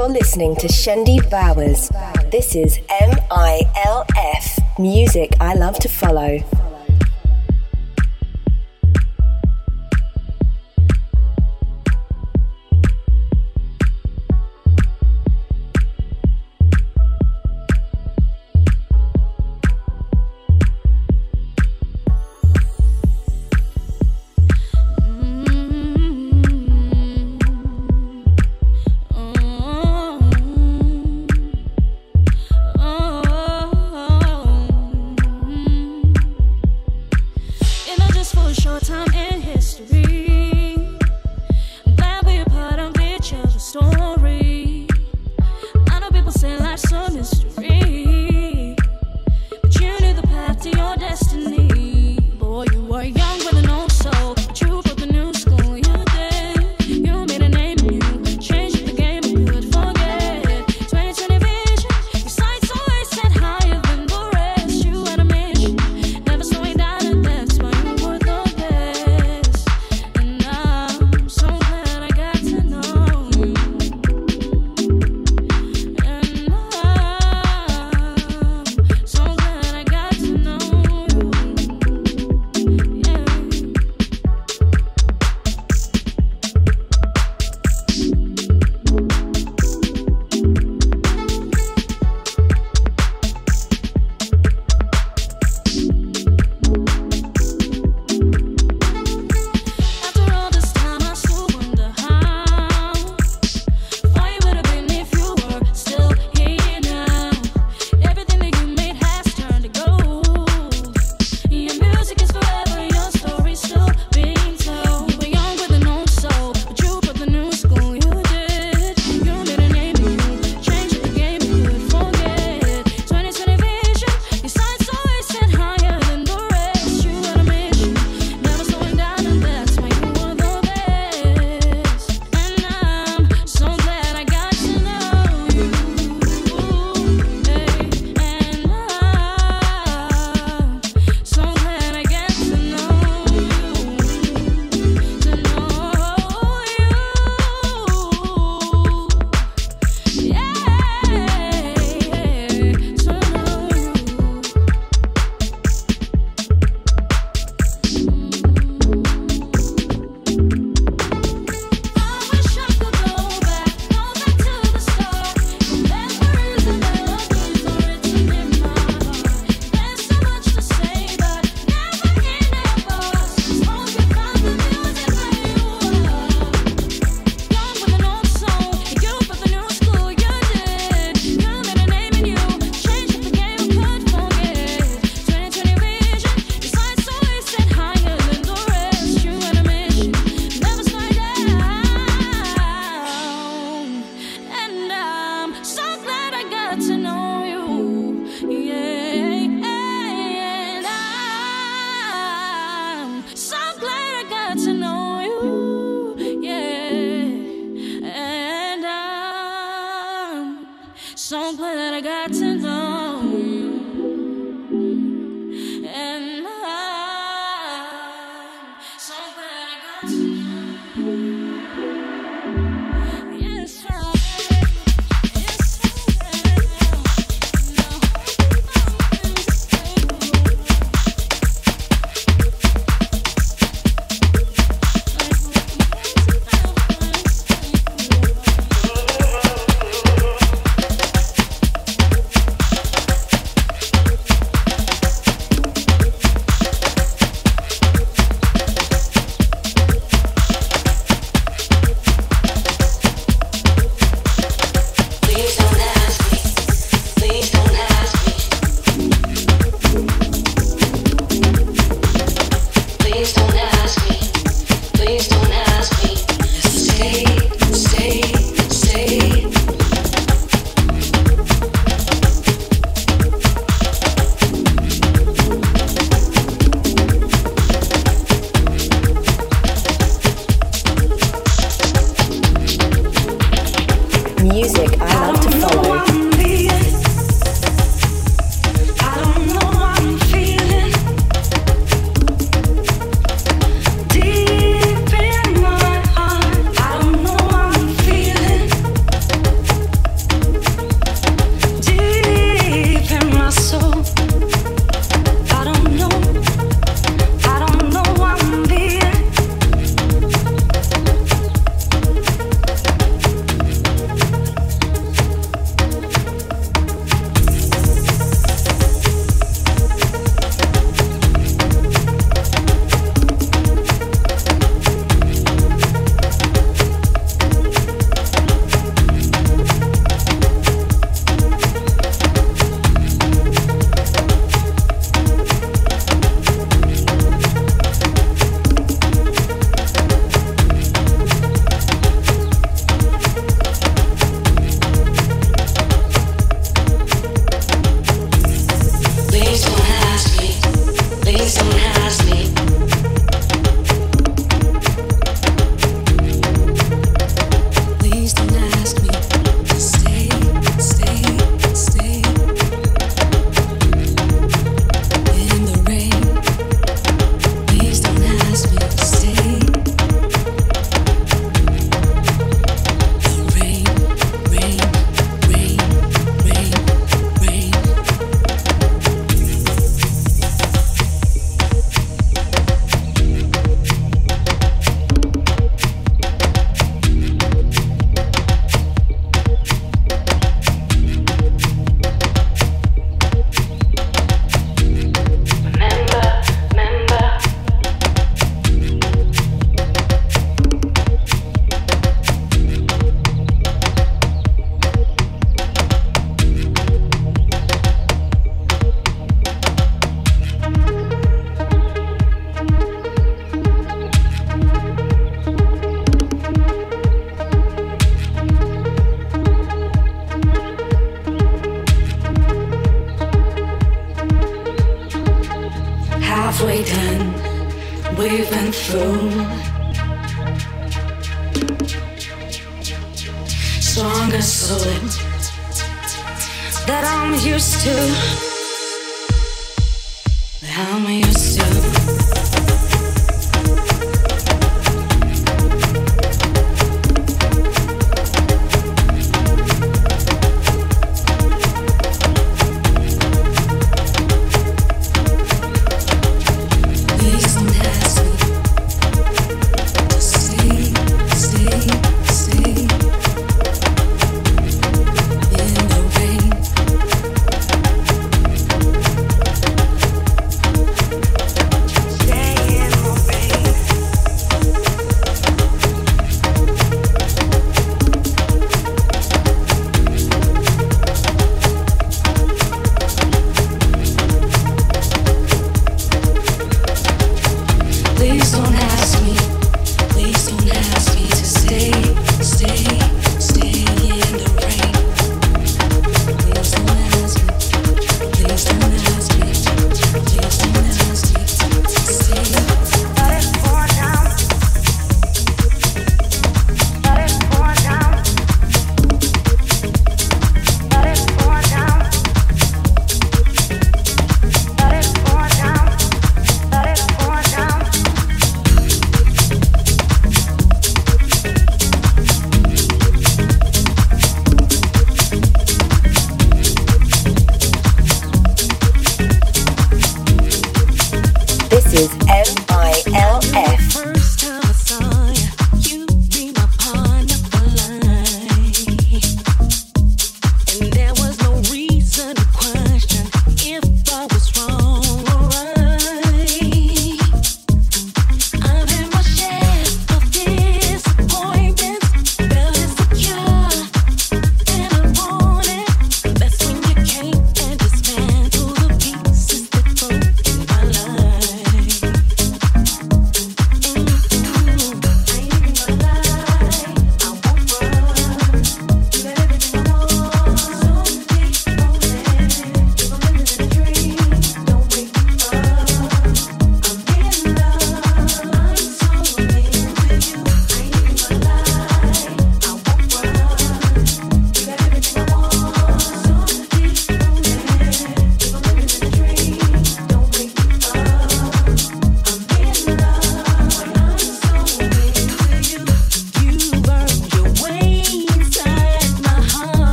You're listening to Shendi Bowers. This is MILF, music I love to follow.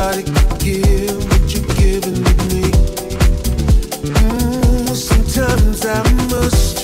Nobody could give what you're giving me. Mm, sometimes I must.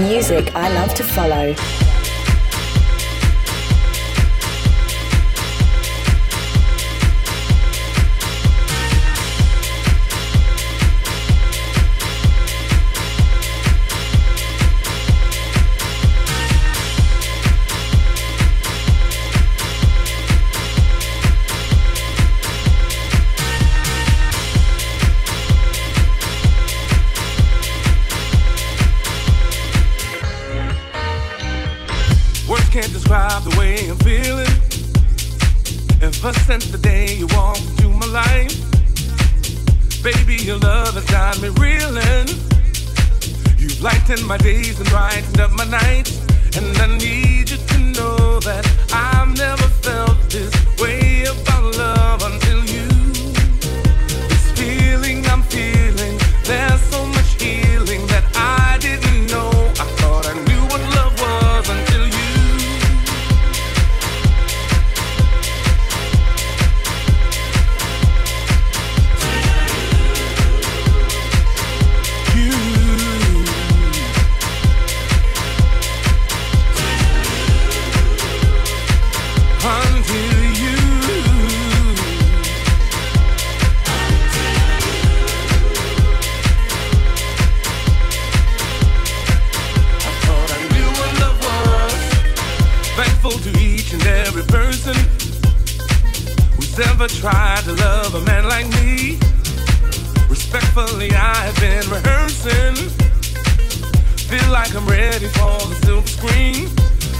Music I love to follow. like I'm ready for the silver screen.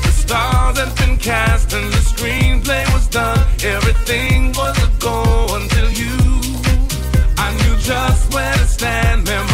The stars had been cast and the screenplay was done. Everything was a go until you. I knew just where to stand. Remember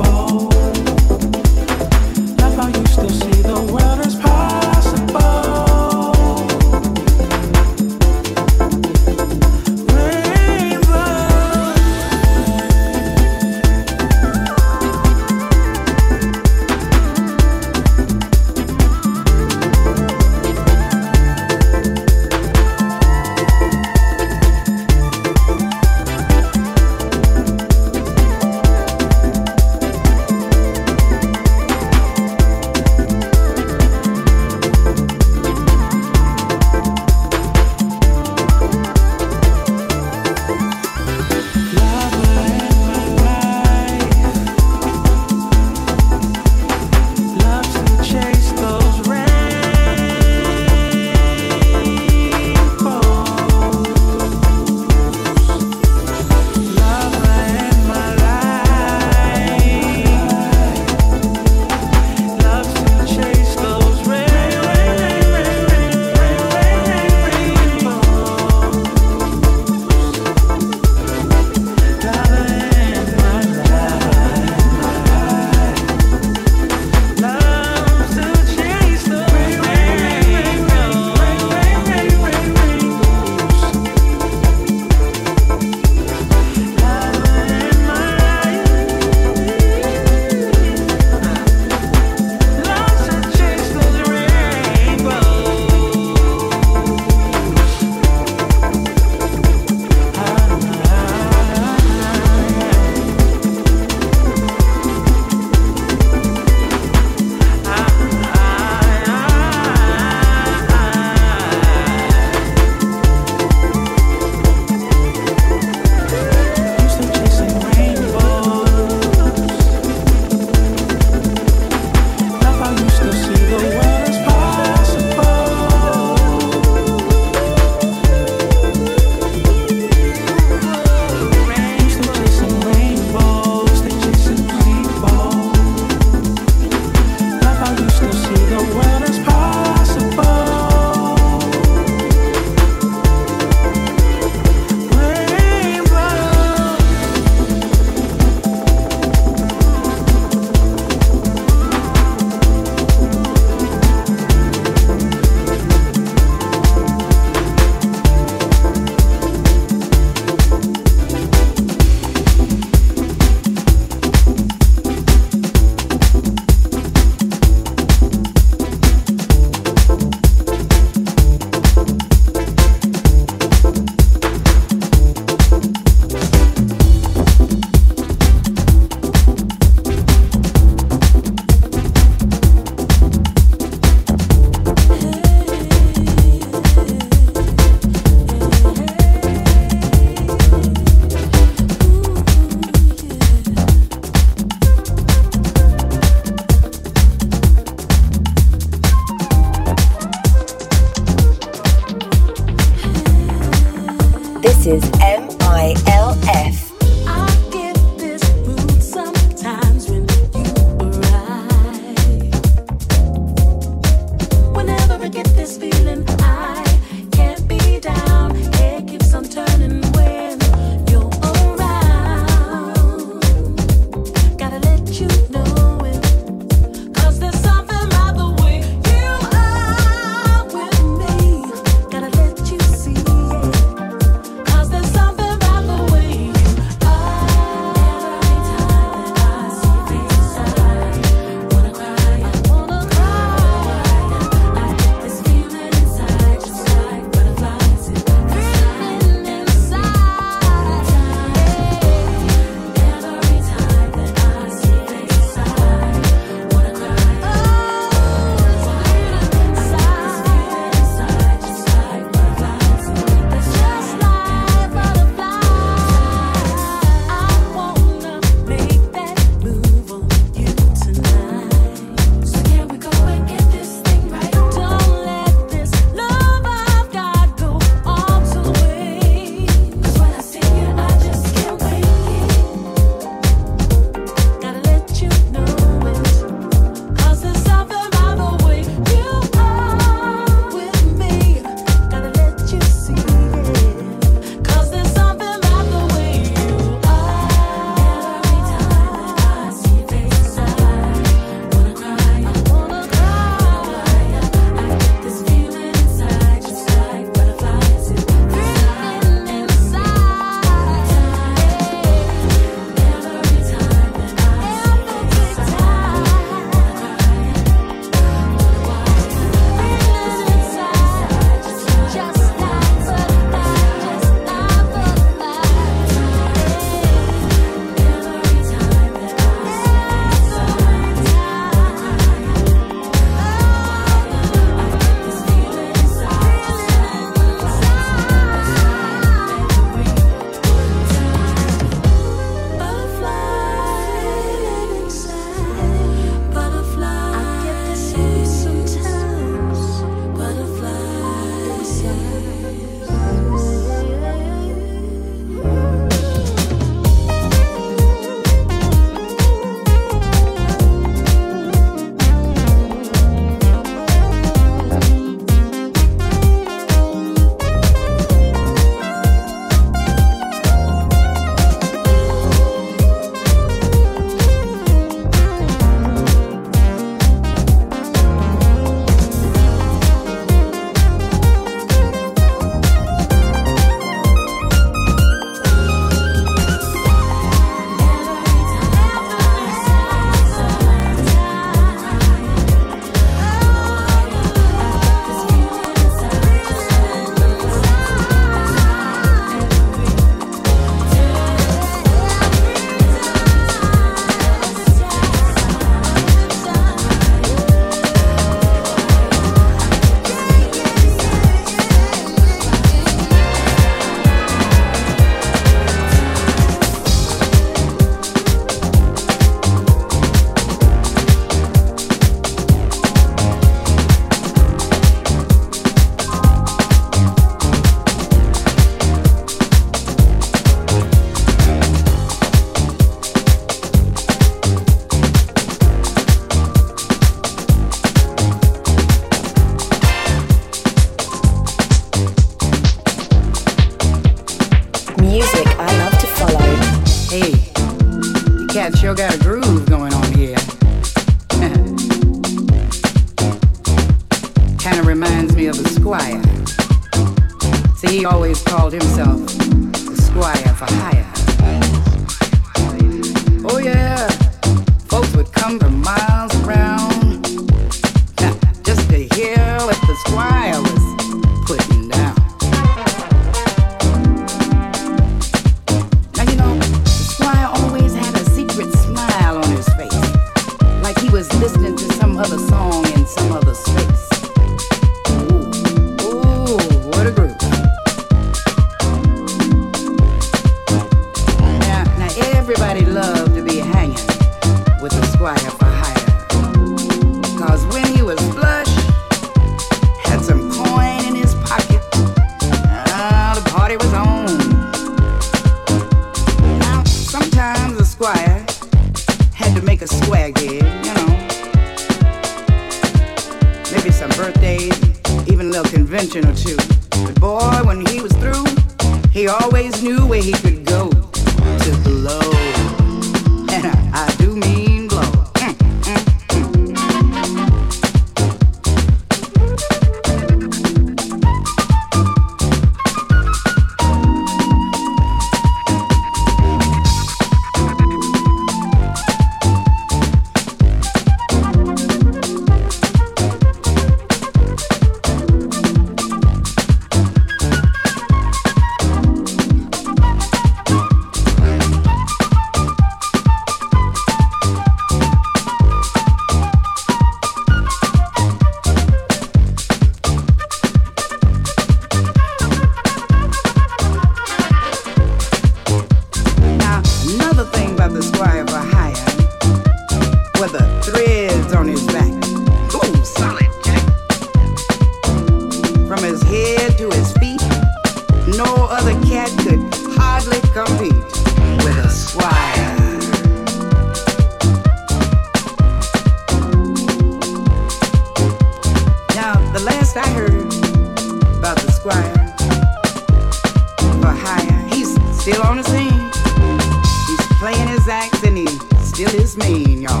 playing his act and he still is mean, y'all.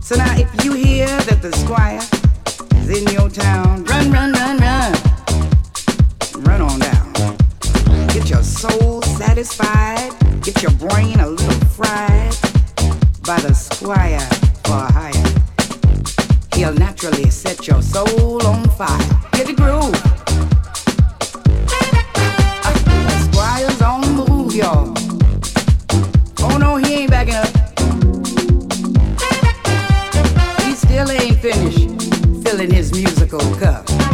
So now, if you hear that the squire is in your town, run, run, run, run. Run on down. Get your soul satisfied, get your brain a little fried by the squire for hire. He'll naturally set your soul on fire. Get the groove. He still ain't finished filling his musical cup.